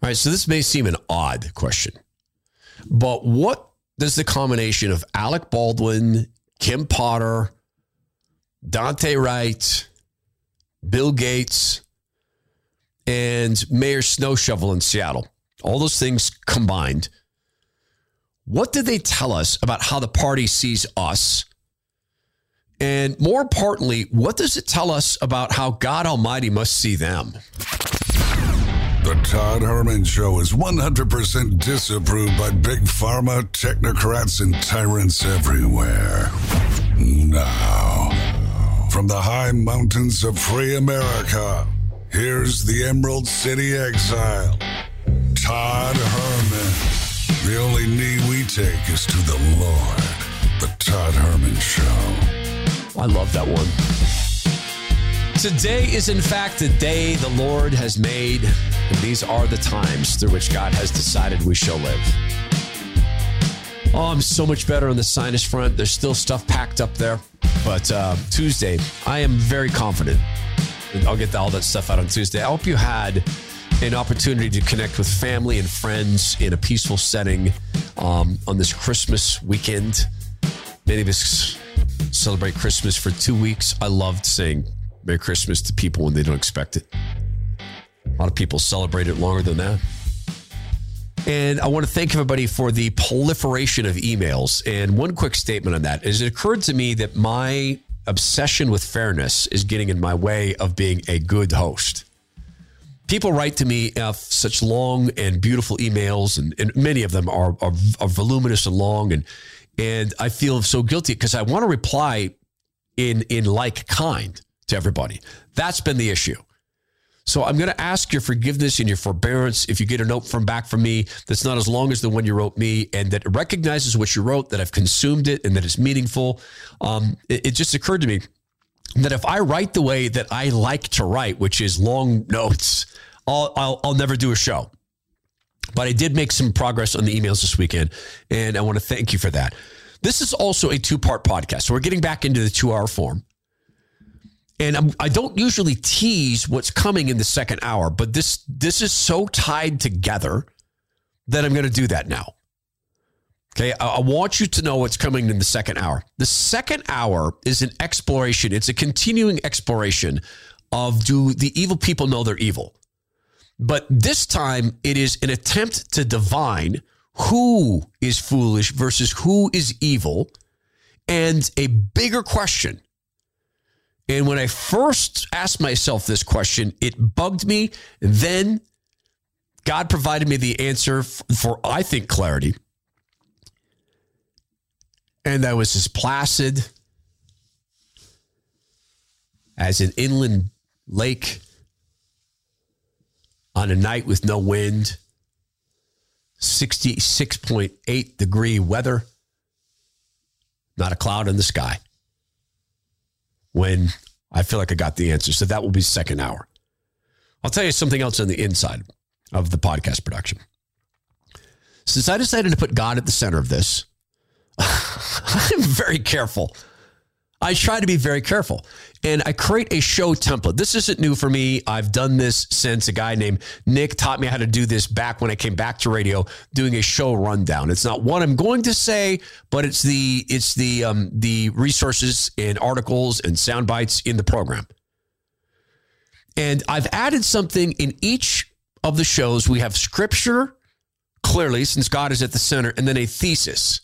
All right, so this may seem an odd question, but what does the combination of Alec Baldwin, Kim Potter, Daunte Wright, Bill Gates, and Mayor Snow Shovel in Seattle, all those things combined, what did they tell us about how the party sees us? And more importantly, what does it tell us about how God Almighty must see them? The Todd Herman Show is 100% disapproved by big pharma, technocrats, and tyrants everywhere. Now, from the high mountains of free America, here's the Emerald City Exile, Todd Herman. The only knee we take is to the Lord. The Todd Herman Show. I love that one. Today is, in fact, the day the Lord has made, and these are the times through which God has decided we shall live. Oh, I'm so much better on the sinus front. There's still stuff packed up there. But uh, Tuesday, I am very confident. I'll get all that stuff out on Tuesday. I hope you had an opportunity to connect with family and friends in a peaceful setting um, on this Christmas weekend. Many of us celebrate Christmas for two weeks. I loved saying Merry Christmas to people when they don't expect it. A lot of people celebrate it longer than that. And I want to thank everybody for the proliferation of emails. And one quick statement on that is it occurred to me that my obsession with fairness is getting in my way of being a good host. People write to me uh, such long and beautiful emails, and, and many of them are, are, are voluminous and long. And, and I feel so guilty because I want to reply in, in like kind to everybody. That's been the issue. So I'm going to ask your forgiveness and your forbearance if you get a note from back from me that's not as long as the one you wrote me and that recognizes what you wrote, that I've consumed it and that it's meaningful. Um, it, it just occurred to me that if I write the way that I like to write, which is long notes, I'll, I'll, I'll never do a show. But I did make some progress on the emails this weekend, and I want to thank you for that. This is also a two part podcast. So we're getting back into the two hour form. And I'm, I do not usually tease what's coming in the second hour, but this this is so tied together that I'm going to do that now. Okay, I, I want you to know what's coming in the second hour. The second hour is an exploration. It's a continuing exploration of do the evil people know they're evil? But this time it is an attempt to divine who is foolish versus who is evil and a bigger question and when I first asked myself this question, it bugged me. Then God provided me the answer for, I think, clarity. And I was as placid as an inland lake on a night with no wind, 66.8 degree weather, not a cloud in the sky when I feel like I got the answer. So that will be second hour. I'll tell you something else on the inside of the podcast production. Since I decided to put God at the center of this, I'm very careful I try to be very careful and I create a show template. This isn't new for me. I've done this since a guy named Nick taught me how to do this back when I came back to radio doing a show rundown. It's not what I'm going to say, but it's the it's the um, the resources and articles and sound bites in the program. And I've added something in each of the shows. We have scripture clearly since God is at the center and then a thesis.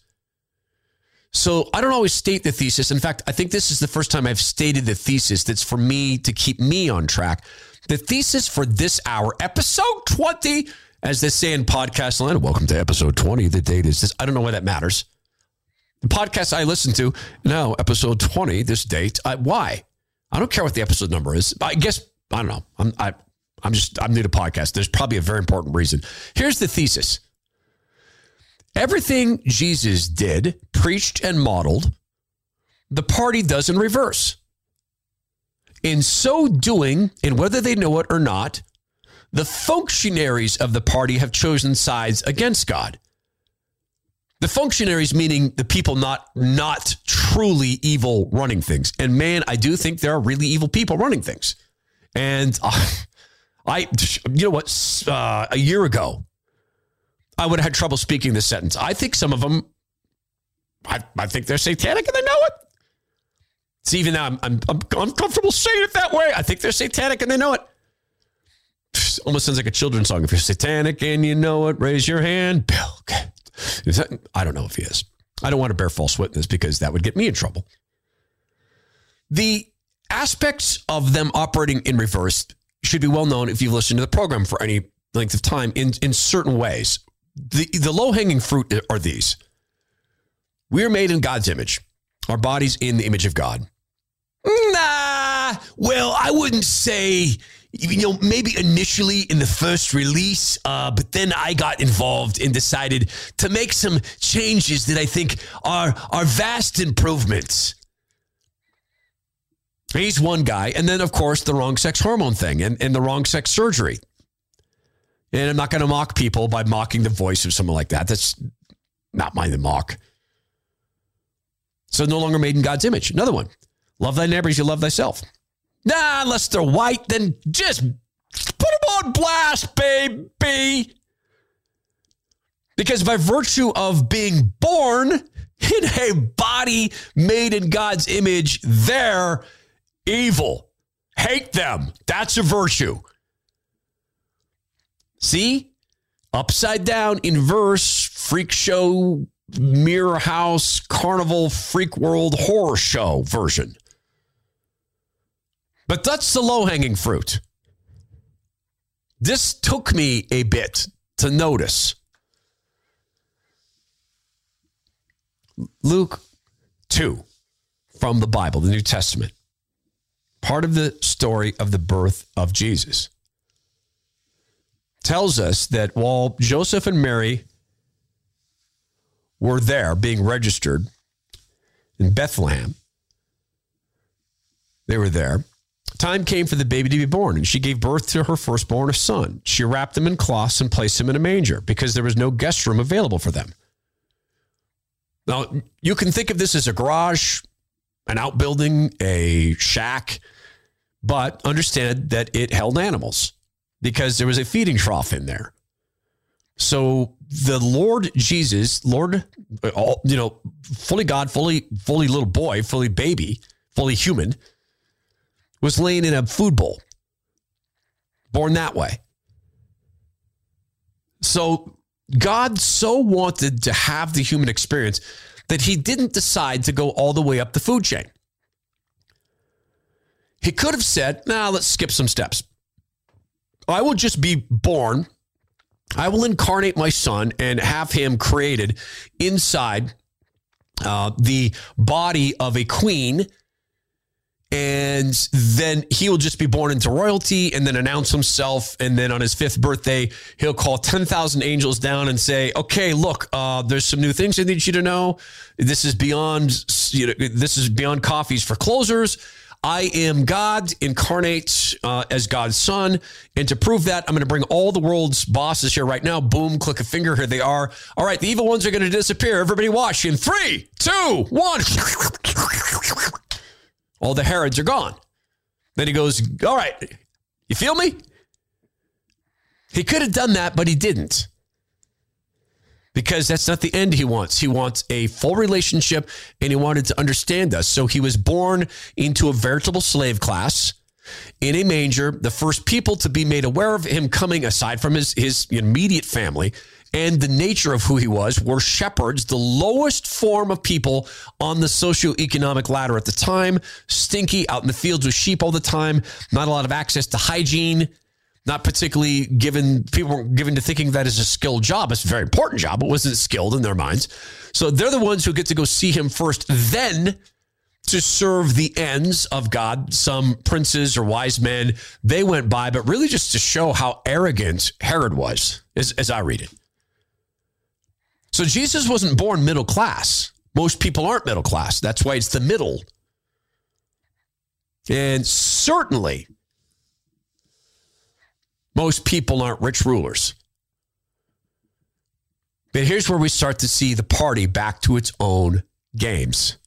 So I don't always state the thesis. In fact, I think this is the first time I've stated the thesis that's for me to keep me on track. The thesis for this hour, episode 20, as they say in podcast land, welcome to episode 20. The date is this. I don't know why that matters. The podcast I listen to now, episode 20, this date. I, why? I don't care what the episode number is. I guess, I don't know. I'm, I, I'm just, I'm new to podcast. There's probably a very important reason. Here's the thesis. Everything Jesus did, preached, and modeled, the party does in reverse. In so doing, and whether they know it or not, the functionaries of the party have chosen sides against God. The functionaries meaning the people not not truly evil running things. And man, I do think there are really evil people running things. And uh, I, you know what? Uh, a year ago, I would have had trouble speaking this sentence. I think some of them, I, I think they're satanic and they know it. See, even now I'm, I'm, I'm uncomfortable saying it that way. I think they're satanic and they know it. Almost sounds like a children's song. If you're satanic and you know it, raise your hand. Bill. That, I don't know if he is. I don't want to bear false witness because that would get me in trouble. The aspects of them operating in reverse should be well known if you've listened to the program for any length of time in, in certain ways. The, the low hanging fruit are these we are made in God's image, our bodies in the image of God. Nah, well, I wouldn't say you know, maybe initially in the first release, uh, but then I got involved and decided to make some changes that I think are are vast improvements. He's one guy, and then of course the wrong sex hormone thing and, and the wrong sex surgery. And I'm not going to mock people by mocking the voice of someone like that. That's not mine to mock. So no longer made in God's image. Another one. Love thy neighbors, you love thyself. Nah, unless they're white, then just put them on blast, baby. Because by virtue of being born in a body made in God's image, they're evil. Hate them. That's a virtue. See? Upside down, inverse, freak show, mirror house, carnival, freak world, horror show version. But that's the low hanging fruit. This took me a bit to notice. Luke 2 from the Bible, the New Testament, part of the story of the birth of Jesus, tells us that while Joseph and Mary were there being registered in Bethlehem, they were there Time came for the baby to be born, and she gave birth to her firstborn, a son. She wrapped him in cloths and placed him in a manger because there was no guest room available for them. Now, you can think of this as a garage, an outbuilding, a shack, but understand that it held animals because there was a feeding trough in there. So the Lord Jesus, Lord, uh, you know, fully God, fully, fully little boy, fully baby, fully human, was laying in a food bowl, born that way. So God so wanted to have the human experience that he didn't decide to go all the way up the food chain. He could have said, nah, let's skip some steps. I will just be born. I will incarnate my son and have him created inside uh, the body of a queen. And then he will just be born into royalty and then announce himself. And then on his fifth birthday he'll call 10,000 angels down and say okay look uh, there's some new things i need you to know. This is beyond you know this is beyond coffees for closers I am God incarnate uh, as God's son. And to prove that, I'm going to bring all the world's bosses here right now. Boom, click a finger. Here they are. All right, the evil ones are going to disappear. Everybody watch in three, two, one. All the Herods are gone. Then he goes, All right, you feel me? He could have done that, but he didn't. Because that's not the end he wants. He wants a full relationship and he wanted to understand us. So he was born into a veritable slave class in a manger, the first people to be made aware of him coming aside from his, his immediate family and the nature of who he was were shepherds, the lowest form of people on the socioeconomic ladder at the time, stinky, out in the fields with sheep all the time, not a lot of access to hygiene, not particularly given, people were given to thinking that is a skilled job. It's a very important job, but wasn't skilled in their minds. So they're the ones who get to go see him first, then to serve the ends of God. Some princes or wise men, they went by, but really just to show how arrogant Herod was, as, as I read it. So Jesus wasn't born middle class. Most people aren't middle class. That's why it's the middle. And certainly, most people aren't rich rulers. But here's where we start to see the party back to its own games.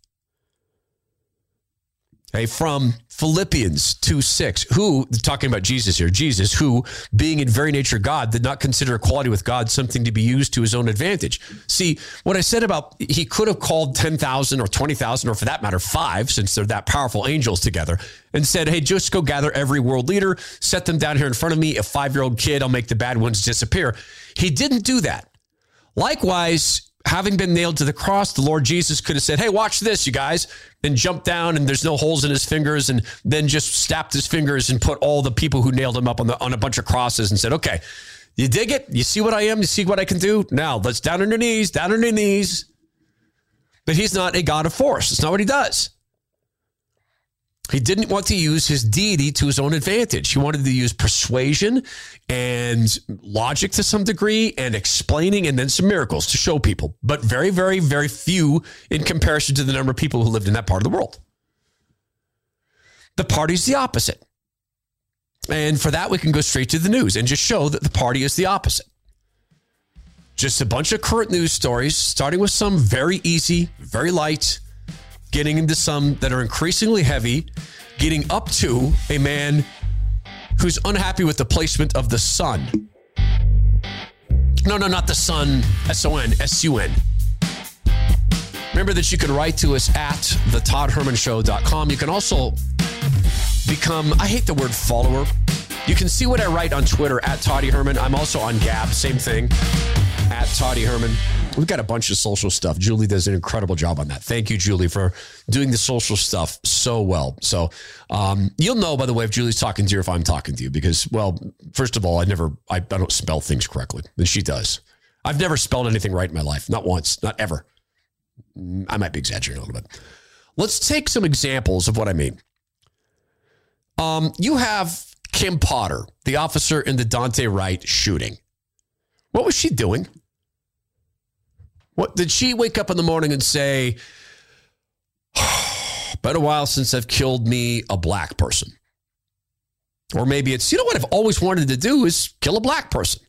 From Philippians 2 6, who, talking about Jesus here, Jesus, who, being in very nature God, did not consider equality with God something to be used to his own advantage. See, what I said about he could have called 10,000 or 20,000, or for that matter, five, since they're that powerful angels together, and said, hey, just go gather every world leader, set them down here in front of me, a five year old kid, I'll make the bad ones disappear. He didn't do that. Likewise, having been nailed to the cross, the Lord Jesus could have said, Hey, watch this, you guys, and jumped down and there's no holes in his fingers, and then just snapped his fingers and put all the people who nailed him up on the on a bunch of crosses and said, Okay, you dig it? You see what I am? You see what I can do? Now let's down on your knees, down on your knees. But he's not a God of force. It's not what he does. He didn't want to use his deity to his own advantage. He wanted to use persuasion and logic to some degree and explaining and then some miracles to show people, but very, very, very few in comparison to the number of people who lived in that part of the world. The party's the opposite. And for that, we can go straight to the news and just show that the party is the opposite. Just a bunch of current news stories, starting with some very easy, very light, getting into some that are increasingly heavy, getting up to a man who's unhappy with the placement of the sun. No, no, not the sun, S O N, S U N. Remember that you can write to us at the toddhermanshow.com. You can also become, I hate the word follower. You can see what I write on Twitter at Toddy Herman. I'm also on Gab, same thing, at Toddy Herman. We've got a bunch of social stuff. Julie does an incredible job on that. Thank you, Julie, for doing the social stuff so well. So um, you'll know, by the way, if Julie's talking to you if I'm talking to you, because, well, first of all, I never, I, I don't spell things correctly, and she does. I've never spelled anything right in my life, not once, not ever. I might be exaggerating a little bit. Let's take some examples of what I mean. Um, you have Kim Potter, the officer in the Daunte Wright shooting. What was she doing? What did she wake up in the morning and say, been a while since I've killed me a black person? Or maybe it's, you know what I've always wanted to do is kill a black person.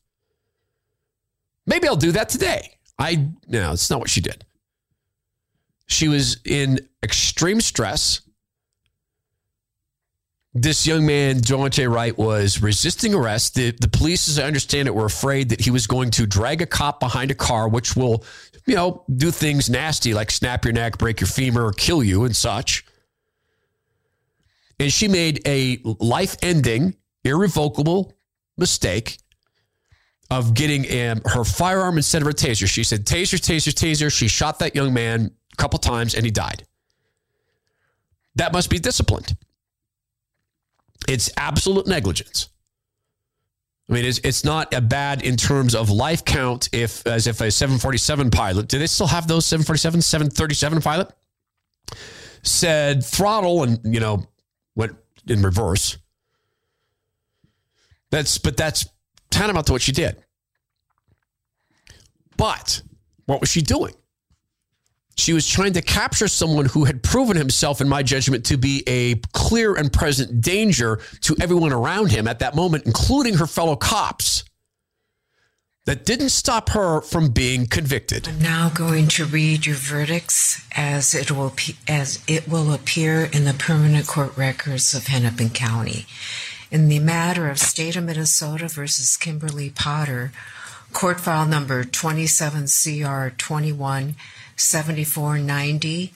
Maybe I'll do that today. I, no, it's not what she did. She was in extreme stress. This young man, Daunte Wright, was resisting arrest. The, the police, as I understand it, were afraid that he was going to drag a cop behind a car, which will you know, do things nasty like snap your neck, break your femur, or kill you and such. And she made a life ending, irrevocable mistake of getting um, her firearm instead of her taser. She said, taser, taser, taser. She shot that young man a couple times and he died. That must be disciplined. It's absolute negligence. I mean, it's, it's not a bad in terms of life count if as if a 747 pilot, do they still have those 747, 737 pilot? Said throttle and, you know, went in reverse. That's but that's tantamount to what she did. But what was she doing? She was trying to capture someone who had proven himself, in my judgment, to be a clear and present danger to everyone around him at that moment, including her fellow cops. That didn't stop her from being convicted. I'm now going to read your verdicts as it will as it will appear in the permanent court records of Hennepin County. In the matter of State of Minnesota versus Kimberly Potter, court file number 27 CR 21 7490,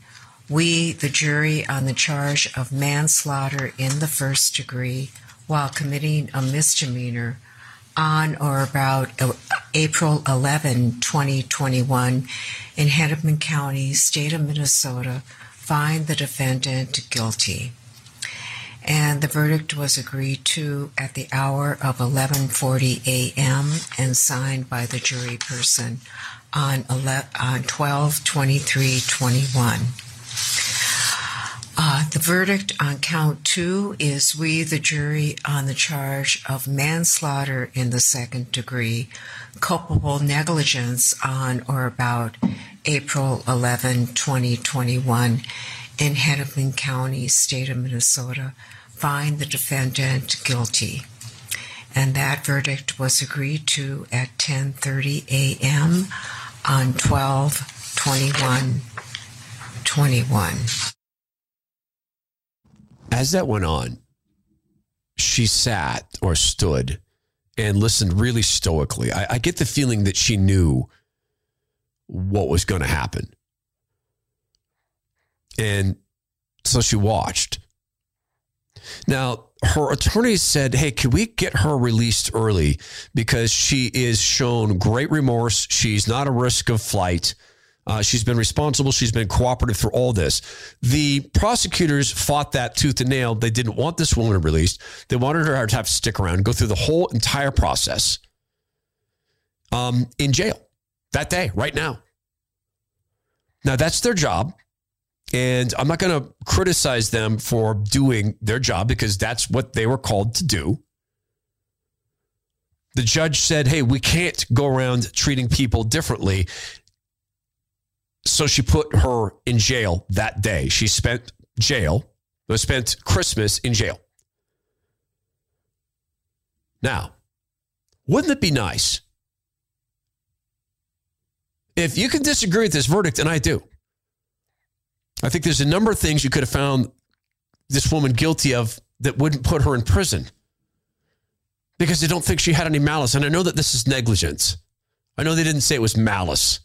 we, the jury, on the charge of manslaughter in the first degree while committing a misdemeanor on or about uh, April 11, 2021, in Hennepin County, state of Minnesota, find the defendant guilty. And the verdict was agreed to at the hour of 11:40 a.m. and signed by the jury person on 11, on 12 23 21. Uh, the verdict on count two is we, the jury, on the charge of manslaughter in the second degree, culpable negligence on or about April 11, 2021, in Hennepin County, state of Minnesota, find the defendant guilty and that verdict was agreed to at 10:30 a.m on 12 21 21. as that went on, she sat or stood and listened really stoically. I, I get the feeling that she knew what was going to happen. And so she watched. Now, her attorney said, Hey, can we get her released early? Because she is shown great remorse. She's not a risk of flight. Uh, she's been responsible. She's been cooperative through all this. The prosecutors fought that tooth and nail. They didn't want this woman released. They wanted her to have to stick around, go through the whole entire process um, in jail that day, right now. Now, that's their job. And I'm not going to criticize them for doing their job because that's what they were called to do. The judge said, Hey, we can't go around treating people differently. So she put her in jail that day. She spent jail, uh, spent Christmas in jail. Now, wouldn't it be nice if you can disagree with this verdict, and I do? I think there's a number of things you could have found this woman guilty of that wouldn't put her in prison because they don't think she had any malice. And I know that this is negligence. I know they didn't say it was malice.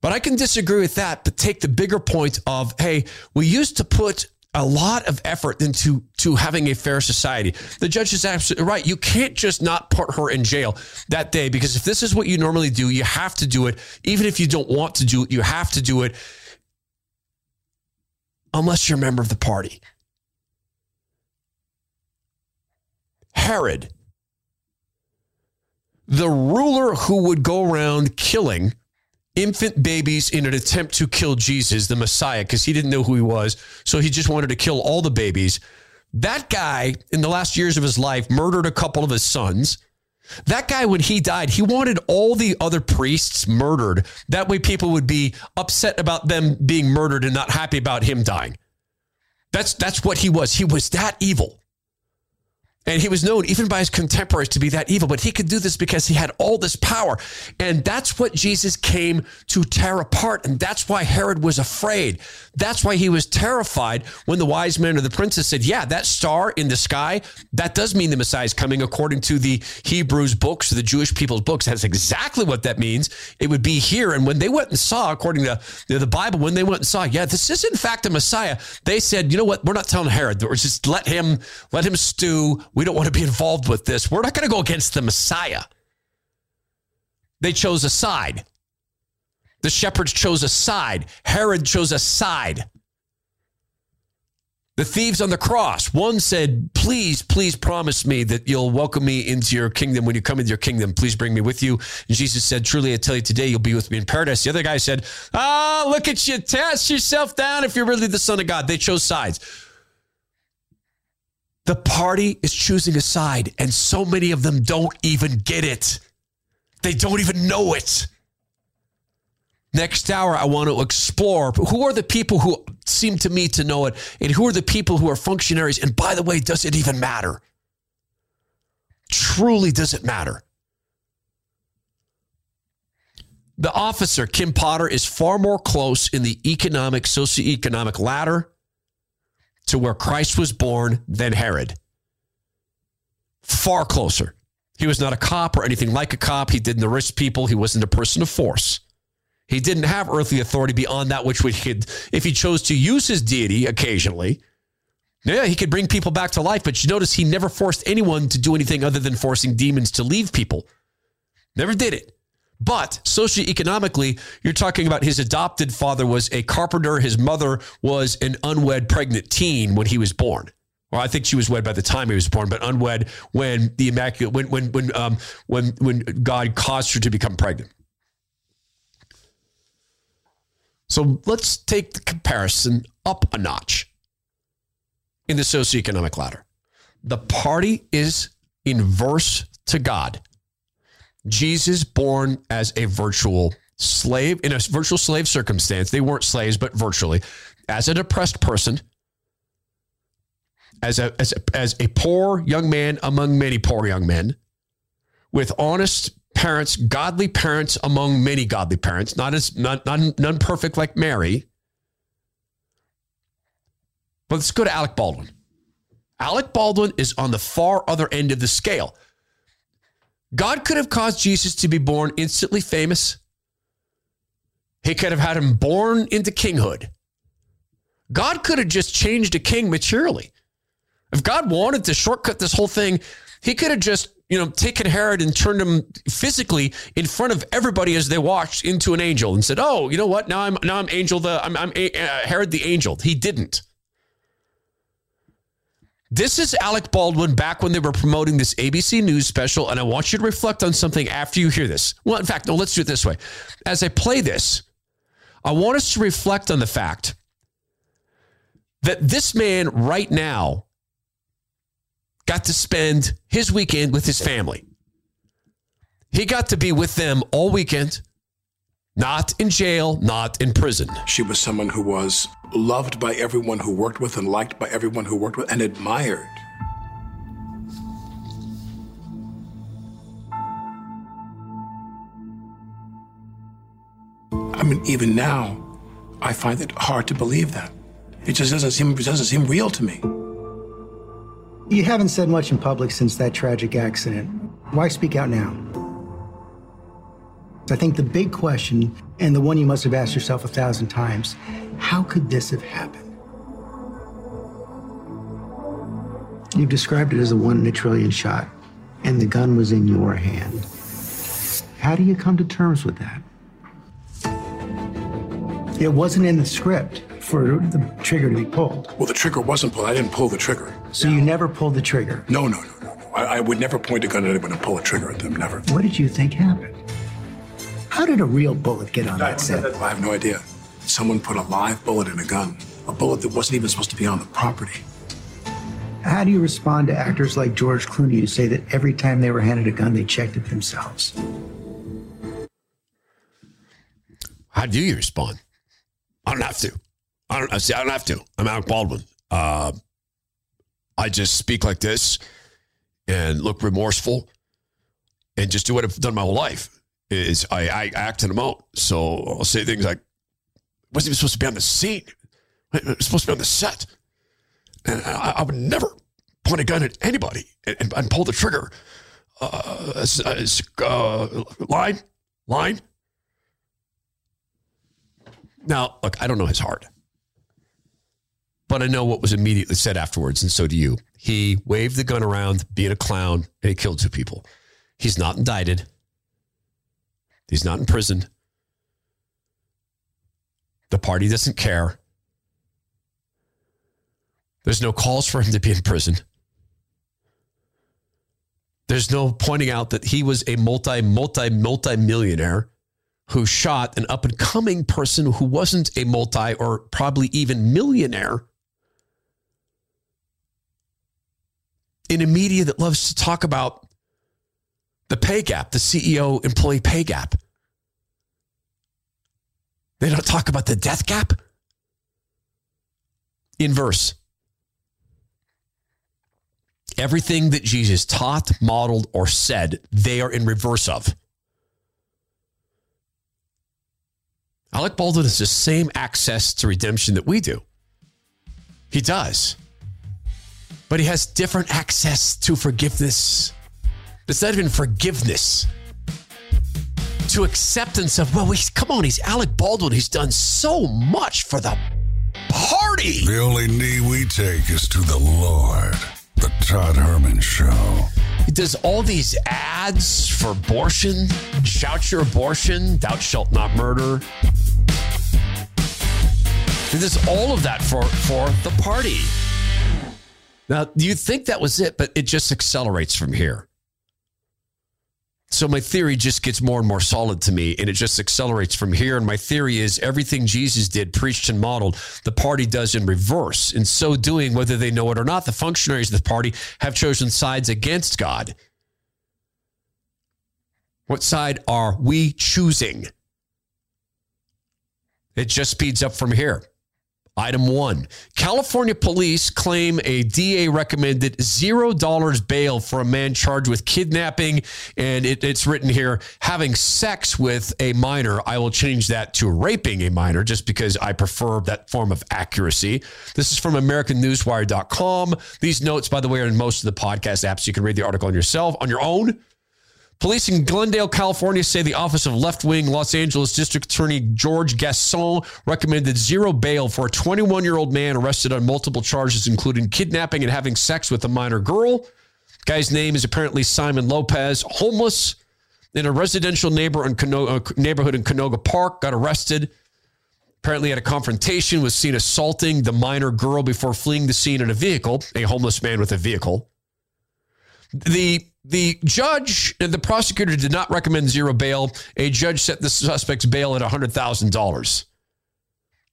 But I can disagree with that, but take the bigger point of hey, we used to put a lot of effort into to having a fair society. The judge is absolutely right. You can't just not put her in jail that day because if this is what you normally do, you have to do it. Even if you don't want to do it, you have to do it unless you're a member of the party. Herod, the ruler who would go around killing infant babies in an attempt to kill Jesus, the Messiah, because he didn't know who he was. So he just wanted to kill all the babies. That guy, in the last years of his life, murdered a couple of his sons. That guy, when he died, he wanted all the other priests murdered. That way, people would be upset about them being murdered and not happy about him dying. That's, that's what he was. He was that evil. And he was known even by his contemporaries to be that evil, but he could do this because he had all this power. And that's what Jesus came to tear apart. And that's why Herod was afraid. That's why he was terrified when the wise men or the princess said, Yeah, that star in the sky, that does mean the Messiah is coming according to the Hebrews books, the Jewish people's books. That's exactly what that means. It would be here. And when they went and saw, according to the Bible, when they went and saw, yeah, this is in fact a Messiah, they said, you know what? We're not telling Herod. We're just let him, let him stew we don't want to be involved with this. We're not going to go against the Messiah. They chose a side. The shepherds chose a side. Herod chose a side. The thieves on the cross, one said, Please, please promise me that you'll welcome me into your kingdom. When you come into your kingdom, please bring me with you. And Jesus said, Truly, I tell you today, you'll be with me in paradise. The other guy said, Ah, oh, look at you. Test yourself down if you're really the Son of God. They chose sides. The party is choosing a side, and so many of them don't even get it. They don't even know it. Next hour, I want to explore who are the people who seem to me to know it, and who are the people who are functionaries. And by the way, does it even matter? Truly, does it matter? The officer, Kim Potter, is far more close in the economic, socioeconomic ladder to where Christ was born than Herod. Far closer. He was not a cop or anything like a cop. He didn't arrest people. He wasn't a person of force. He didn't have earthly authority beyond that which we could, if he chose to use his deity occasionally, yeah, he could bring people back to life. But you notice he never forced anyone to do anything other than forcing demons to leave people. Never did it. But socioeconomically, you're talking about his adopted father was a carpenter. His mother was an unwed pregnant teen when he was born. Well, I think she was wed by the time he was born, but unwed when the immaculate when when when um when when God caused her to become pregnant. So let's take the comparison up a notch in the socioeconomic ladder. The party is inverse to God. Jesus born as a virtual slave in a virtual slave circumstance. They weren't slaves, but virtually as a depressed person, as a, as a, as a poor young man among many poor young men, with honest parents, godly parents among many godly parents, not as not, not none perfect like Mary. But let's go to Alec Baldwin. Alec Baldwin is on the far other end of the scale. God could have caused Jesus to be born instantly famous. He could have had him born into kinghood. God could have just changed a king materially. If God wanted to shortcut this whole thing, he could have just, you know, taken Herod and turned him physically in front of everybody as they watched into an angel and said, "Oh, you know what? Now I'm now I'm angel the I'm, I'm uh, Herod the angel." He didn't. This is Alec Baldwin back when they were promoting this ABC News special, and I want you to reflect on something after you hear this. Well, in fact, no, let's do it this way. As I play this, I want us to reflect on the fact that this man right now got to spend his weekend with his family. He got to be with them all weekend, not in jail, not in prison. She was someone who was loved by everyone who worked with and liked by everyone who worked with and admired. I mean, even now, I find it hard to believe that. It just doesn't seem it doesn't seem real to me. You haven't said much in public since that tragic accident. Why speak out now? I think the big question, and the one you must have asked yourself a thousand times, how could this have happened? You've described it as a one in a trillion shot, and the gun was in your hand. How do you come to terms with that? It wasn't in the script for the trigger to be pulled. Well, the trigger wasn't pulled. I didn't pull the trigger. So you never pulled the trigger? No, no, no, no. no. I, I would never point a gun at anyone and pull a trigger at them. Never. What did you think happened? How did a real bullet get on that set? I have no idea. Someone put a live bullet in a gun, a bullet that wasn't even supposed to be on the property. How do you respond to actors like George Clooney who say that every time they were handed a gun, they checked it themselves? How do you respond? I don't have to. I don't see. I don't have to. I'm Alec Baldwin. Uh, I just speak like this and look remorseful and just do what I've done my whole life. Is I, I act in a moment. So I'll say things like, "Wasn't even supposed to be on the scene. Was supposed to be on the set." And I, I would never point a gun at anybody and, and, and pull the trigger. Uh, uh, line, line. Now, look, I don't know his heart, but I know what was immediately said afterwards, and so do you. He waved the gun around, being a clown, and he killed two people. He's not indicted. He's not in prison. The party doesn't care. There's no calls for him to be in prison. There's no pointing out that he was a multi, multi, multi millionaire who shot an up and coming person who wasn't a multi or probably even millionaire in a media that loves to talk about the pay gap, the CEO employee pay gap. They don't talk about the death gap. Inverse. Everything that Jesus taught, modeled, or said, they are in reverse of. Alec Baldwin has the same access to redemption that we do. He does. But he has different access to forgiveness. It's not even forgiveness. To acceptance of, well, he's, come on, he's Alec Baldwin. He's done so much for the party. The only knee we take is to the Lord. The Todd Herman Show. He does all these ads for abortion. Shout your abortion, thou shalt not murder. He does all of that for, for the party. Now, you think that was it, but it just accelerates from here. So my theory just gets more and more solid to me, and it just accelerates from here. And my theory is everything Jesus did, preached, and modeled, the party does in reverse. In so doing, whether they know it or not, the functionaries of the party have chosen sides against God. What side are we choosing? It just speeds up from here. Item one California police claim a DA recommended $0 bail for a man charged with kidnapping. And it, it's written here having sex with a minor. I will change that to raping a minor just because I prefer that form of accuracy. This is from AmericanNewsWire.com. These notes, by the way, are in most of the podcast apps. You can read the article on yourself, on your own. Police in Glendale, California say the Office of Left Wing Los Angeles District Attorney George Gascon recommended zero bail for a 21 year old man arrested on multiple charges, including kidnapping and having sex with a minor girl. Guy's name is apparently Simon Lopez, homeless in a residential neighbor in Cano- uh, neighborhood in Canoga Park, got arrested. Apparently had a confrontation, was seen assaulting the minor girl before fleeing the scene in a vehicle, a homeless man with a vehicle. The the judge the prosecutor did not recommend zero bail. A judge set the suspect's bail at $100,000.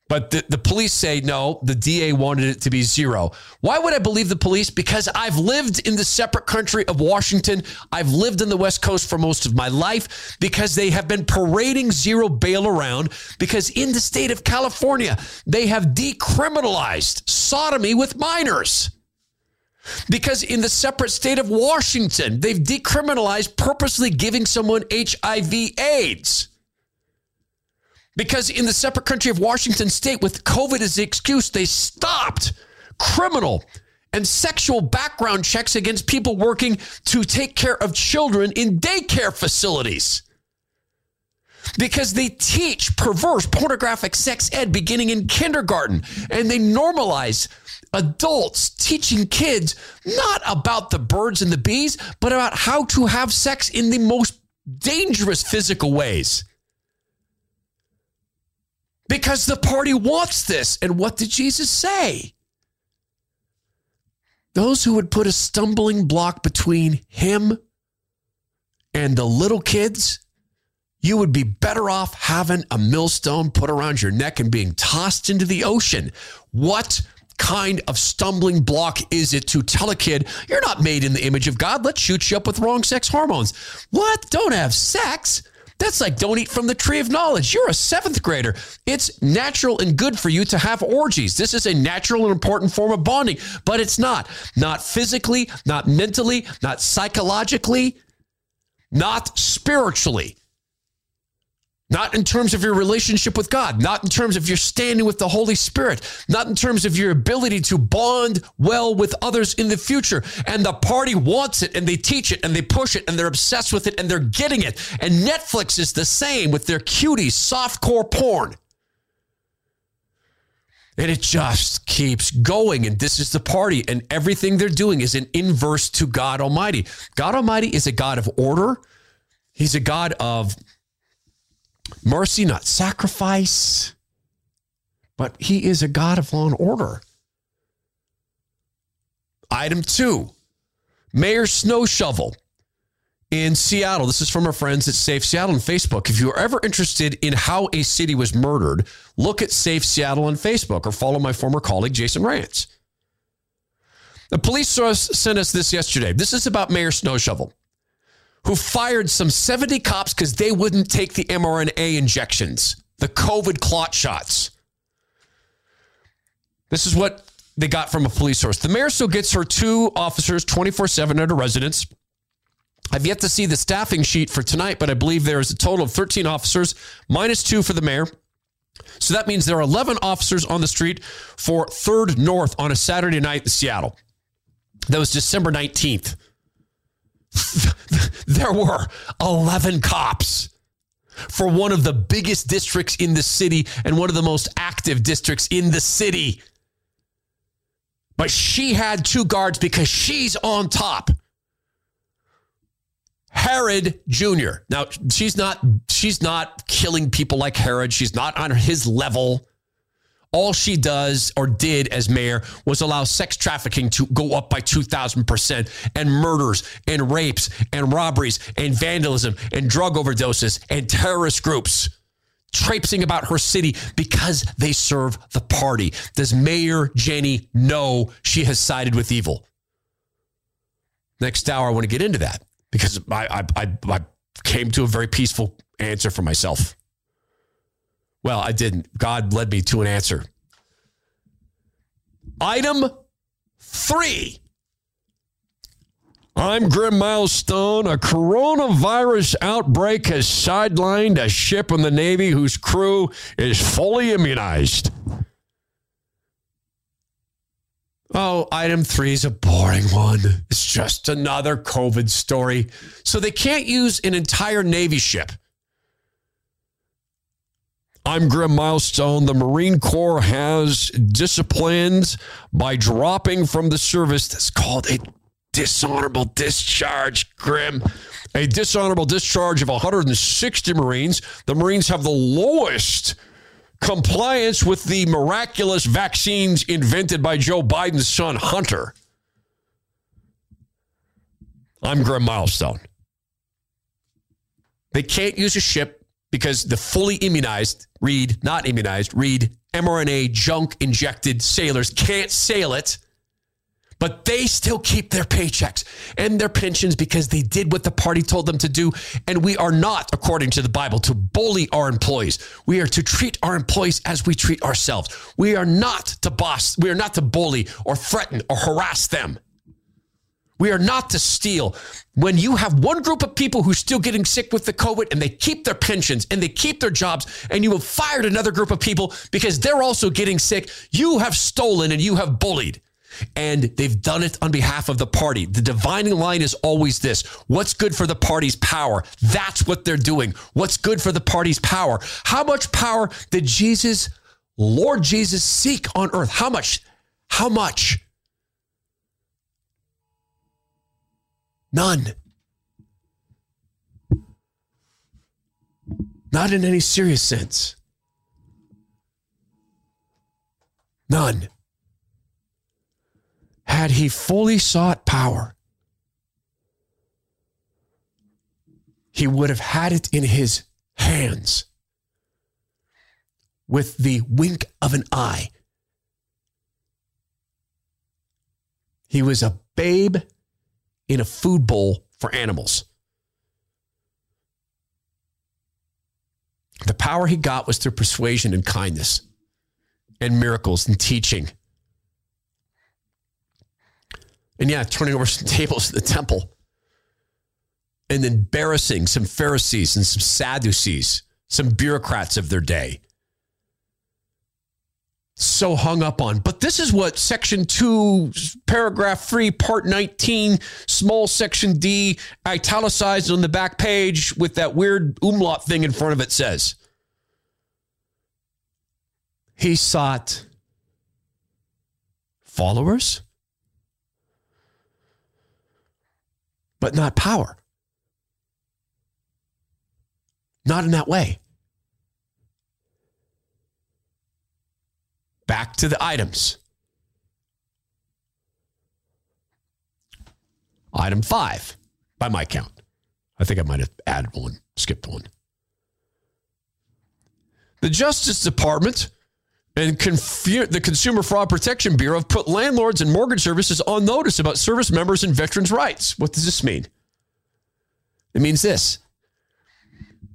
But the, the police say no, the DA wanted it to be zero. Why would I believe the police? Because I've lived in the separate country of Washington. I've lived in the West Coast for most of my life because they have been parading zero bail around. Because in the state of California, they have decriminalized sodomy with minors. Because in the separate state of Washington, they've decriminalized purposely giving someone HIV AIDS. Because in the separate country of Washington state, with COVID as the excuse, they stopped criminal and sexual background checks against people working to take care of children in daycare facilities. Because they teach perverse pornographic sex ed beginning in kindergarten and they normalize adults teaching kids not about the birds and the bees, but about how to have sex in the most dangerous physical ways. Because the party wants this. And what did Jesus say? Those who would put a stumbling block between him and the little kids, you would be better off having a millstone put around your neck and being tossed into the ocean. What kind of stumbling block is it to tell a kid, you're not made in the image of God? Let's shoot you up with wrong sex hormones. What? Don't have sex? That's like don't eat from the tree of knowledge. You're a seventh grader. It's natural and good for you to have orgies. This is a natural and important form of bonding, but it's not. Not physically, not mentally, not psychologically, not spiritually. Not in terms of your relationship with God, not in terms of your standing with the Holy Spirit, not in terms of your ability to bond well with others in the future. And the party wants it and they teach it and they push it and they're obsessed with it and they're getting it. And Netflix is the same with their cuties, softcore porn. And it just keeps going. And this is the party. And everything they're doing is an inverse to God Almighty. God Almighty is a God of order, He's a God of mercy, not sacrifice. But he is a God of law and order. Item two Mayor Snow Shovel in Seattle. This is from our friends at Safe Seattle on Facebook. If you're ever interested in how a city was murdered, look at Safe Seattle on Facebook or follow my former colleague, Jason Rantz. The police source sent us this yesterday. This is about Mayor Snow Shovel who fired some 70 cops because they wouldn't take the mRNA injections, the COVID clot shots. This is what they got from a police source. The mayor still gets her two officers 24 7 at her residence. I've yet to see the staffing sheet for tonight, but I believe there is a total of 13 officers, minus two for the mayor. So that means there are 11 officers on the street for 3rd North on a Saturday night in Seattle. That was December 19th. there were 11 cops for one of the biggest districts in the city and one of the most active districts in the city. But she had two guards because she's on top. Herod Jr. Now, she's not she's not killing people like Herod. She's not on his level. All she does or did as mayor was allow sex trafficking to go up by 2,000% and murders and rapes and robberies and vandalism and drug overdoses and terrorist groups traipsing about her city because they serve the party. Does Mayor Jenny know she has sided with evil? Next hour, I want to get into that because I, I, I, I came to a very peaceful answer for myself. Well, I didn't. God led me to an answer. Item three. I'm Grim Milestone. A coronavirus outbreak has sidelined a ship in the Navy whose crew is fully immunized. Oh, item three is a boring one. It's just another COVID story. So they can't use an entire Navy ship. I'm Grim Milestone. The Marine Corps has disciplined by dropping from the service. That's called a dishonorable discharge, Grim. A dishonorable discharge of 160 Marines. The Marines have the lowest compliance with the miraculous vaccines invented by Joe Biden's son, Hunter. I'm Grim Milestone. They can't use a ship because the fully immunized, read not immunized, read mRNA junk injected sailors can't sail it but they still keep their paychecks and their pensions because they did what the party told them to do. And we are not, according to the Bible, to bully our employees. We are to treat our employees as we treat ourselves. We are not to boss, we are not to bully or threaten or harass them. We are not to steal. When you have one group of people who's still getting sick with the COVID and they keep their pensions and they keep their jobs, and you have fired another group of people because they're also getting sick, you have stolen and you have bullied and they've done it on behalf of the party. The dividing line is always this what's good for the party's power? That's what they're doing. What's good for the party's power? How much power did Jesus, Lord Jesus, seek on earth? How much? How much? None. Not in any serious sense. None. Had he fully sought power, he would have had it in his hands with the wink of an eye. He was a babe in a food bowl for animals. The power he got was through persuasion and kindness and miracles and teaching and yeah, turning over some tables in the temple. And embarrassing some Pharisees and some Sadducees, some bureaucrats of their day. So hung up on. But this is what section two, paragraph three, part 19, small section D, italicized on the back page with that weird umlaut thing in front of it says. He sought followers but not power. Not in that way. Back to the items. Item five, by my count. I think I might have added one, skipped one. The Justice Department and confu- the Consumer Fraud Protection Bureau have put landlords and mortgage services on notice about service members and veterans' rights. What does this mean? It means this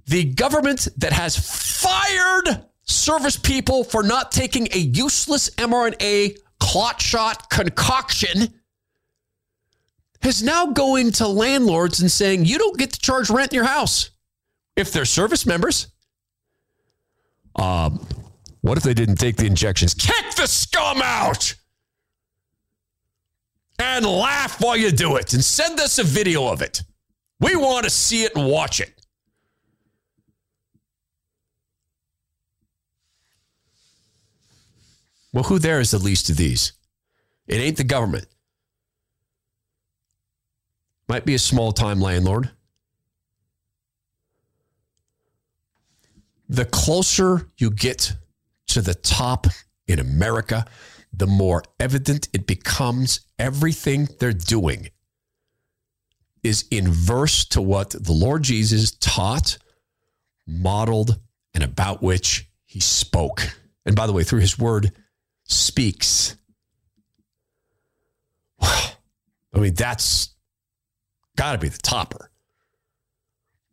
the government that has fired service people for not taking a useless mRNA clot shot concoction is now going to landlords and saying, you don't get to charge rent in your house if they're service members. Um, what if they didn't take the injections? Kick the scum out! And laugh while you do it and send us a video of it. We want to see it and watch it. Well, who there is the least of these? It ain't the government. Might be a small time landlord. The closer you get to the top in America, the more evident it becomes everything they're doing is inverse to what the Lord Jesus taught, modeled, and about which he spoke. And by the way, through his word, speaks. I mean, that's got to be the topper.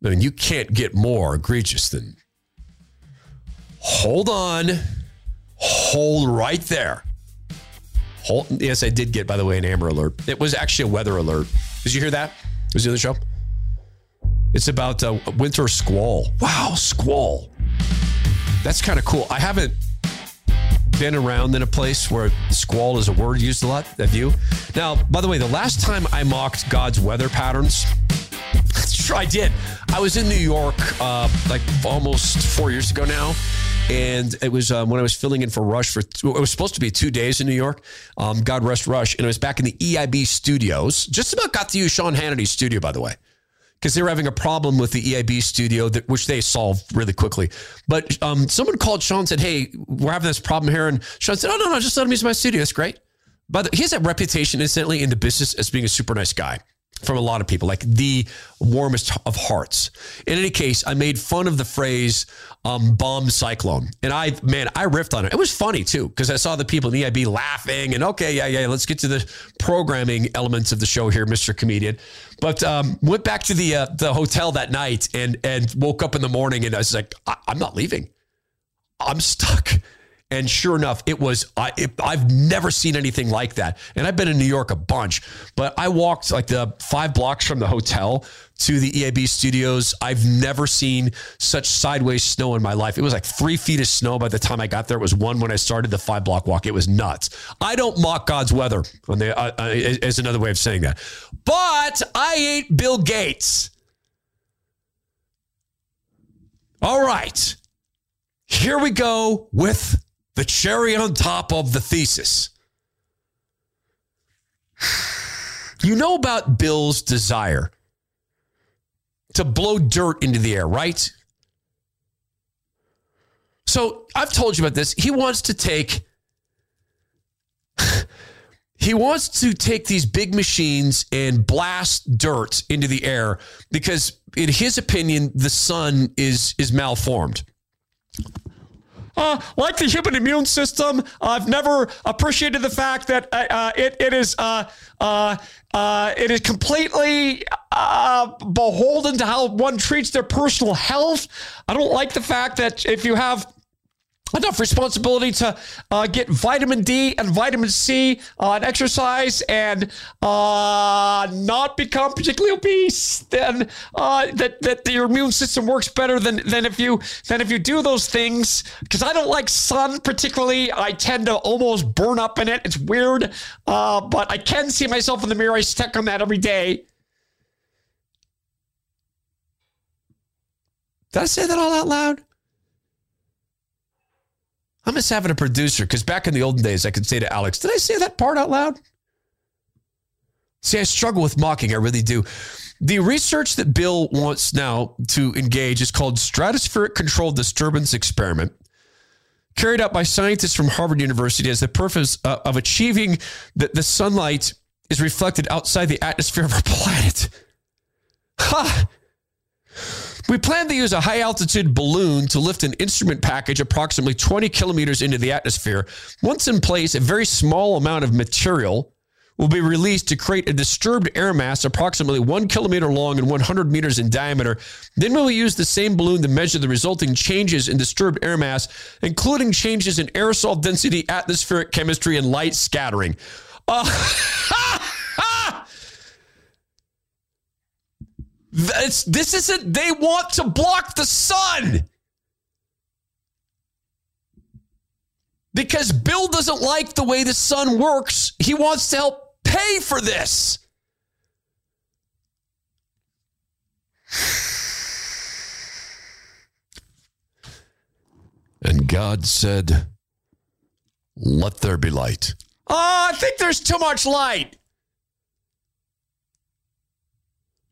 I mean, you can't get more egregious than Hold on. Hold right there. Hold, yes, I did get, by the way, an Amber Alert. It was actually a weather alert. Did you hear that? Was the other show? It's about a winter squall. Wow, squall. That's kind of cool. I haven't been around in a place where squall is a word used a lot. Have you? Now, by the way, the last time I mocked God's weather patterns, sure I did. I was in New York uh, like almost four years ago now. And it was um, when I was filling in for Rush for, it was supposed to be two days in New York. Um, God rest Rush. And I was back in the EIB studios. Just about got to use Sean Hannity's studio, by the way because they were having a problem with the EIB studio, that, which they solved really quickly. But um, someone called Sean and said, "Hey, we're having this problem here," and Sean said, "Oh no, no, just let him use my studio. That's great." But he has that reputation, incidentally, in the business as being a super nice guy from a lot of people, like the warmest of hearts. In any case, I made fun of the phrase um, bomb cyclone. And I, man, I riffed on it. It was funny too, because I saw the people in the EIB laughing and okay, yeah, yeah, let's get to the programming elements of the show here, Mr. Comedian. But um, went back to the uh, the hotel that night and and woke up in the morning and I was like, I- I'm not leaving. I'm stuck. And sure enough, it was, I, it, I've never seen anything like that. And I've been in New York a bunch, but I walked like the five blocks from the hotel to the EIB studios. I've never seen such sideways snow in my life. It was like three feet of snow by the time I got there. It was one when I started the five block walk. It was nuts. I don't mock God's weather, on the, uh, uh, is another way of saying that. But I ain't Bill Gates. All right. Here we go with the cherry on top of the thesis. You know about Bill's desire to blow dirt into the air, right? So I've told you about this. He wants to take he wants to take these big machines and blast dirt into the air because in his opinion the sun is is malformed. Uh, like the human immune system, I've never appreciated the fact that uh, uh, it, it is uh, uh, uh, it is completely beholden to how one treats their personal health. I don't like the fact that if you have enough responsibility to uh, get vitamin D and vitamin C uh, and exercise and uh, not become particularly obese, then uh, that that your immune system works better than than if you than if you do those things. Because I don't like sun particularly. I tend to almost burn up in it. It's weird, uh, but I can see myself in the mirror. I stick on that every day. Did I say that all out loud? I miss having a producer because back in the olden days, I could say to Alex, Did I say that part out loud? See, I struggle with mocking. I really do. The research that Bill wants now to engage is called Stratospheric Controlled Disturbance Experiment, carried out by scientists from Harvard University as the purpose uh, of achieving that the sunlight is reflected outside the atmosphere of our planet. Ha! We plan to use a high altitude balloon to lift an instrument package approximately 20 kilometers into the atmosphere. Once in place, a very small amount of material will be released to create a disturbed air mass approximately one kilometer long and 100 meters in diameter. Then we will use the same balloon to measure the resulting changes in disturbed air mass, including changes in aerosol density, atmospheric chemistry, and light scattering. Uh, It's, this isn't, they want to block the sun. Because Bill doesn't like the way the sun works. He wants to help pay for this. And God said, Let there be light. Oh, I think there's too much light.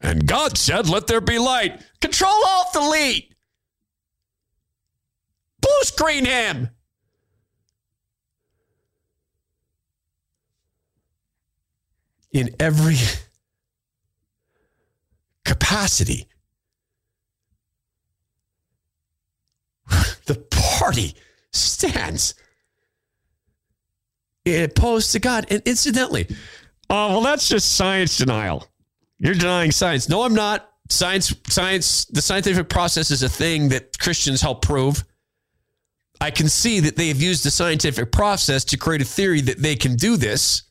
And God said, Let there be light. Control Alt Delete. Blue screen him. In every capacity, the party stands opposed to God. And incidentally, oh, well, that's just science denial. You're denying science. No, I'm not. Science, science, the scientific process is a thing that Christians help prove. I can see that they have used the scientific process to create a theory that they can do this.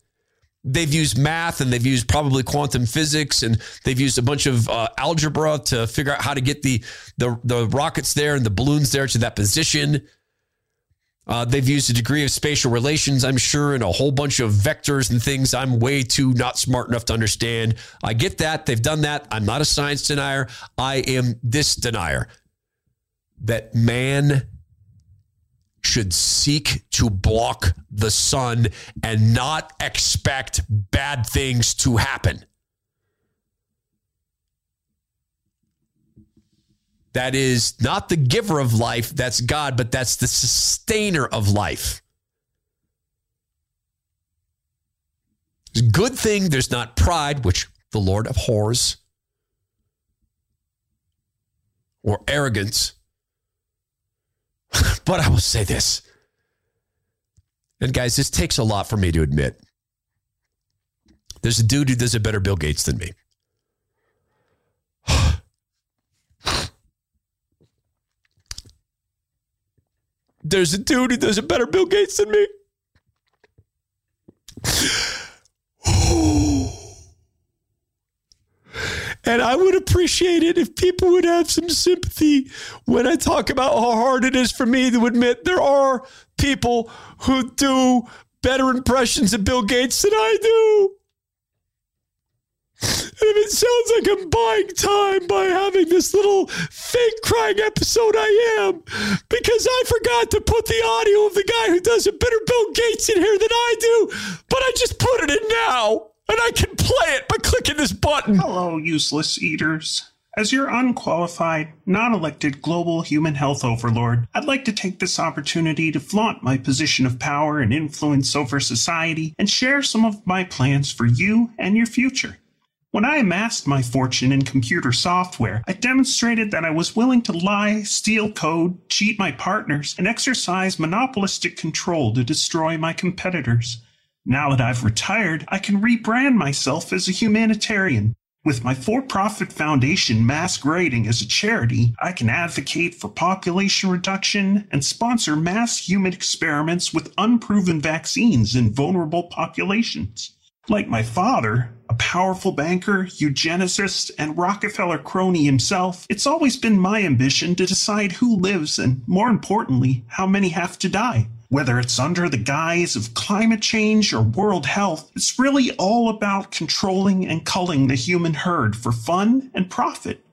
They've used math and they've used probably quantum physics and they've used a bunch of uh, algebra to figure out how to get the, the the rockets there and the balloons there to that position. Uh, they've used a degree of spatial relations, I'm sure, and a whole bunch of vectors and things I'm way too not smart enough to understand. I get that. They've done that. I'm not a science denier. I am this denier that man should seek to block the sun and not expect bad things to happen. That is not the giver of life, that's God, but that's the sustainer of life. It's a good thing there's not pride, which the Lord abhors, or arrogance but I will say this. And guys, this takes a lot for me to admit. There's a dude who does a better Bill Gates than me. There's a dude who does a better Bill Gates than me. And I would appreciate it if people would have some sympathy when I talk about how hard it is for me to admit there are people who do better impressions of Bill Gates than I do. And if it sounds like I'm buying time by having this little fake crying episode, I am. Because I forgot to put the audio of the guy who does a better Bill Gates in here than I do, but I just put it in now and I can play it by clicking this button. Hello, useless eaters. As your unqualified, non elected global human health overlord, I'd like to take this opportunity to flaunt my position of power and influence over society and share some of my plans for you and your future. When I amassed my fortune in computer software, I demonstrated that I was willing to lie, steal code, cheat my partners, and exercise monopolistic control to destroy my competitors. Now that I've retired, I can rebrand myself as a humanitarian. With my for profit foundation masquerading as a charity, I can advocate for population reduction and sponsor mass human experiments with unproven vaccines in vulnerable populations. Like my father, a powerful banker, eugenicist, and Rockefeller crony himself, it's always been my ambition to decide who lives and, more importantly, how many have to die. Whether it's under the guise of climate change or world health, it's really all about controlling and culling the human herd for fun and profit.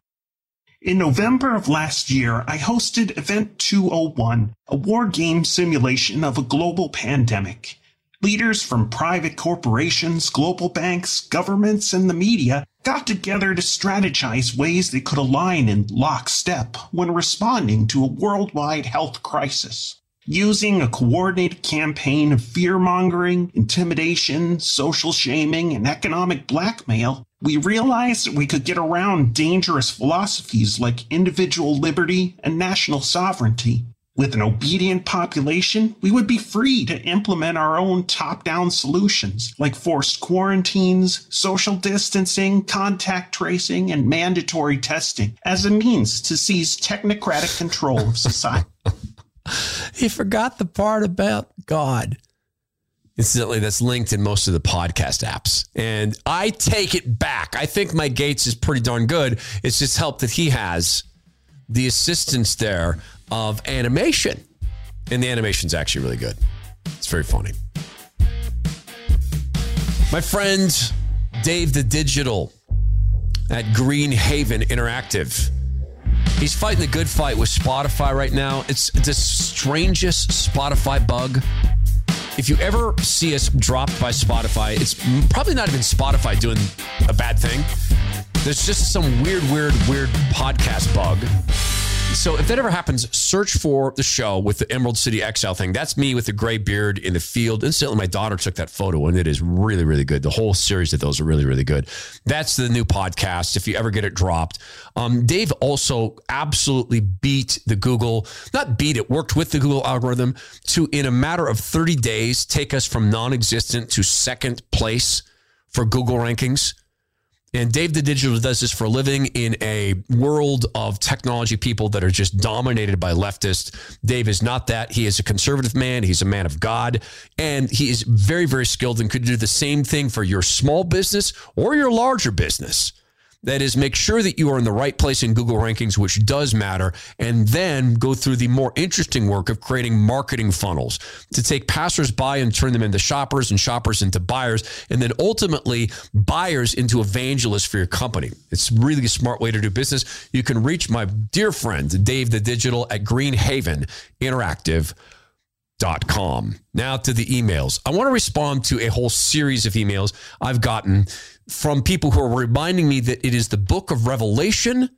In November of last year, I hosted Event 201, a war game simulation of a global pandemic. Leaders from private corporations, global banks, governments, and the media got together to strategize ways they could align in lockstep when responding to a worldwide health crisis using a coordinated campaign of fear mongering, intimidation, social shaming, and economic blackmail, we realized that we could get around dangerous philosophies like individual liberty and national sovereignty. With an obedient population, we would be free to implement our own top down solutions like forced quarantines, social distancing, contact tracing, and mandatory testing as a means to seize technocratic control of society. he forgot the part about God. Incidentally, that's linked in most of the podcast apps. And I take it back. I think my Gates is pretty darn good. It's just help that he has the assistance there of animation. And the animation's actually really good. It's very funny. My friend Dave the Digital at Green Haven Interactive He's fighting the good fight with Spotify right now. It's the strangest Spotify bug. If you ever see us dropped by Spotify, it's probably not even Spotify doing a bad thing. There's just some weird, weird, weird podcast bug so if that ever happens, search for the show with the Emerald City Exile thing. That's me with the gray beard in the field. Instantly, my daughter took that photo, and it is really, really good. The whole series of those are really, really good. That's the new podcast. If you ever get it dropped, um, Dave also absolutely beat the Google, not beat it, worked with the Google algorithm to, in a matter of 30 days, take us from non existent to second place for Google rankings And Dave the Digital does this for a living in a world of technology people that are just dominated by leftists. Dave is not that. He is a conservative man. He's a man of God. And he is very, very skilled and could do the same thing for your small business or your larger business. That is, make sure that you are in the right place in Google rankings, which does matter, and then go through the more interesting work of creating marketing funnels to take passersby and turn them into shoppers and shoppers into buyers, and then ultimately buyers into evangelists for your company. It's really a smart way to do business. You can reach my dear friend, Dave the Digital, at Greenhaven Interactive. Dot com. Now to the emails. I want to respond to a whole series of emails I've gotten from people who are reminding me that it is the book of Revelation,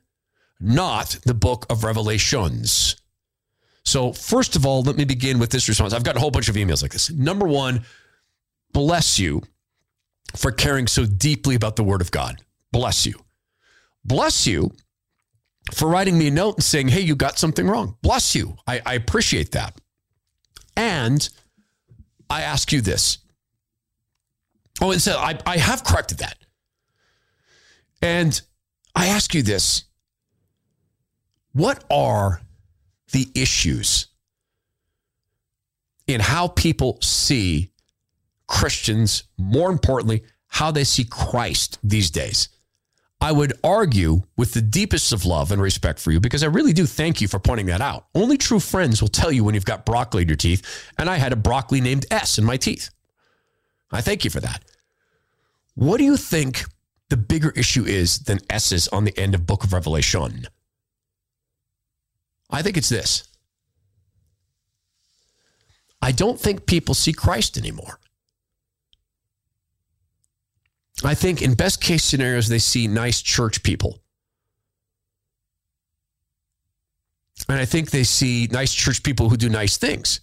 not the book of Revelations. So, first of all, let me begin with this response. I've got a whole bunch of emails like this. Number one, bless you for caring so deeply about the Word of God. Bless you. Bless you for writing me a note and saying, hey, you got something wrong. Bless you. I, I appreciate that. And I ask you this Oh, and so I, I have corrected that. And I ask you this what are the issues in how people see Christians, more importantly, how they see Christ these days? I would argue with the deepest of love and respect for you because I really do thank you for pointing that out. Only true friends will tell you when you've got broccoli in your teeth, and I had a broccoli named S in my teeth. I thank you for that. What do you think the bigger issue is than S's on the end of Book of Revelation? I think it's this. I don't think people see Christ anymore. I think in best case scenarios, they see nice church people. And I think they see nice church people who do nice things.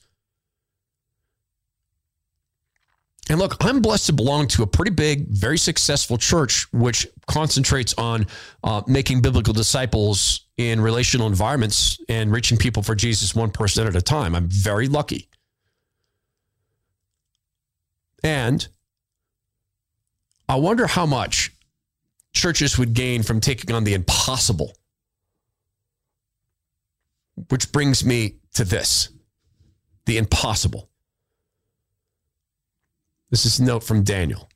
And look, I'm blessed to belong to a pretty big, very successful church, which concentrates on uh, making biblical disciples in relational environments and reaching people for Jesus one person at a time. I'm very lucky. And I wonder how much churches would gain from taking on the impossible. Which brings me to this the impossible. This is a note from Daniel.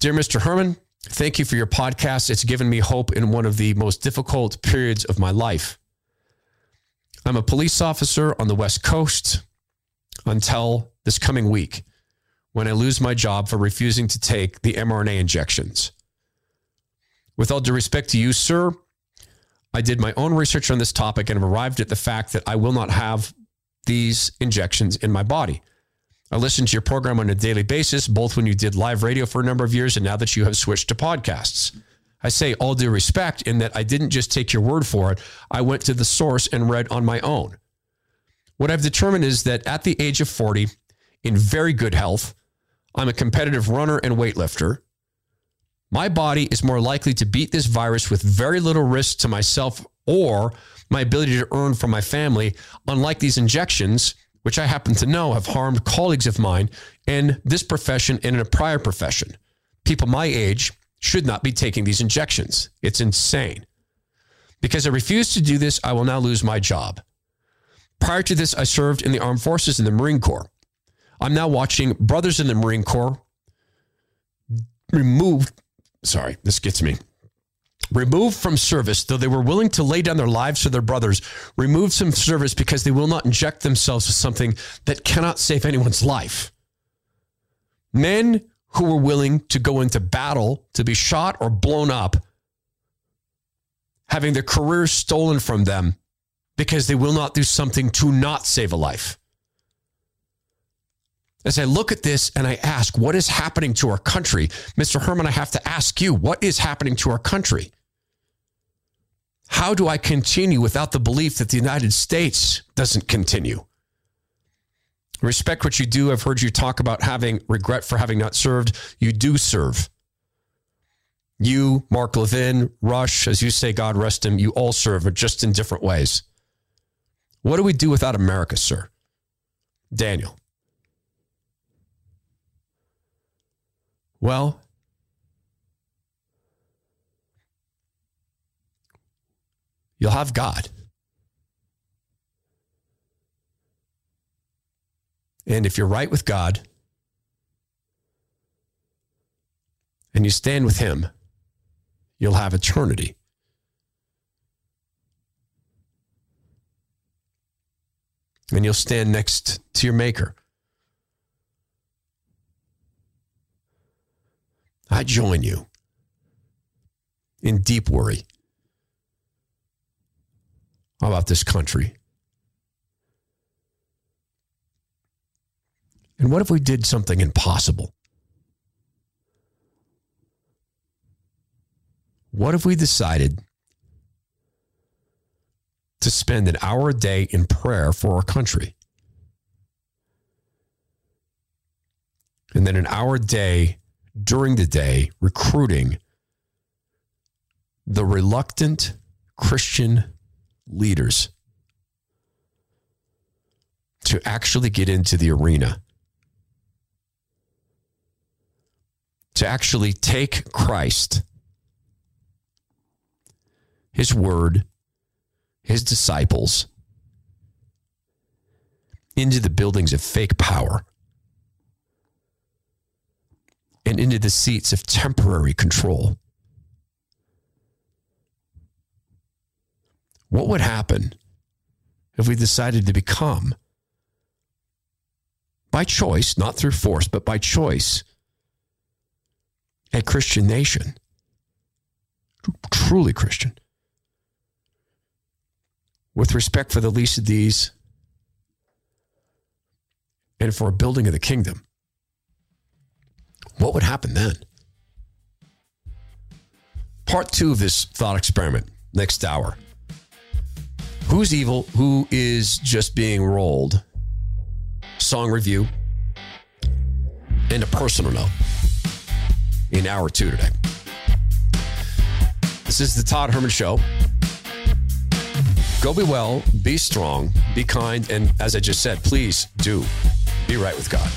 Dear Mr. Herman, thank you for your podcast. It's given me hope in one of the most difficult periods of my life. I'm a police officer on the West Coast until this coming week when I lose my job for refusing to take the mRNA injections. With all due respect to you, sir, I did my own research on this topic and have arrived at the fact that I will not have these injections in my body. I listen to your program on a daily basis, both when you did live radio for a number of years and now that you have switched to podcasts. I say all due respect in that I didn't just take your word for it, I went to the source and read on my own. What I've determined is that at the age of 40, in very good health, I'm a competitive runner and weightlifter. My body is more likely to beat this virus with very little risk to myself or my ability to earn for my family, unlike these injections which I happen to know have harmed colleagues of mine in this profession and in a prior profession. People my age should not be taking these injections. It's insane. Because I refuse to do this, I will now lose my job. Prior to this, I served in the armed forces in the Marine Corps. I'm now watching brothers in the Marine Corps removed. Sorry, this gets me removed from service, though they were willing to lay down their lives for their brothers, removed from service because they will not inject themselves with something that cannot save anyone's life. Men who were willing to go into battle to be shot or blown up, having their careers stolen from them because they will not do something to not save a life. As I look at this and I ask, what is happening to our country? Mr. Herman, I have to ask you, what is happening to our country? How do I continue without the belief that the United States doesn't continue? Respect what you do. I've heard you talk about having regret for having not served. You do serve. You, Mark Levin, Rush, as you say, God rest him, you all serve, but just in different ways. What do we do without America, sir? Daniel. Well, you'll have God. And if you're right with God and you stand with Him, you'll have eternity. And you'll stand next to your Maker. I join you in deep worry about this country. And what if we did something impossible? What if we decided to spend an hour a day in prayer for our country? And then an hour a day during the day recruiting the reluctant Christian leaders to actually get into the arena, to actually take Christ, his word, his disciples into the buildings of fake power and into the seats of temporary control. What would happen if we decided to become, by choice, not through force, but by choice, a Christian nation? Truly Christian. With respect for the least of these and for a building of the kingdom. What would happen then? Part two of this thought experiment next hour. Who's evil? Who is just being rolled? Song review and a personal note in hour two today. This is the Todd Herman Show. Go be well, be strong, be kind, and as I just said, please do be right with God.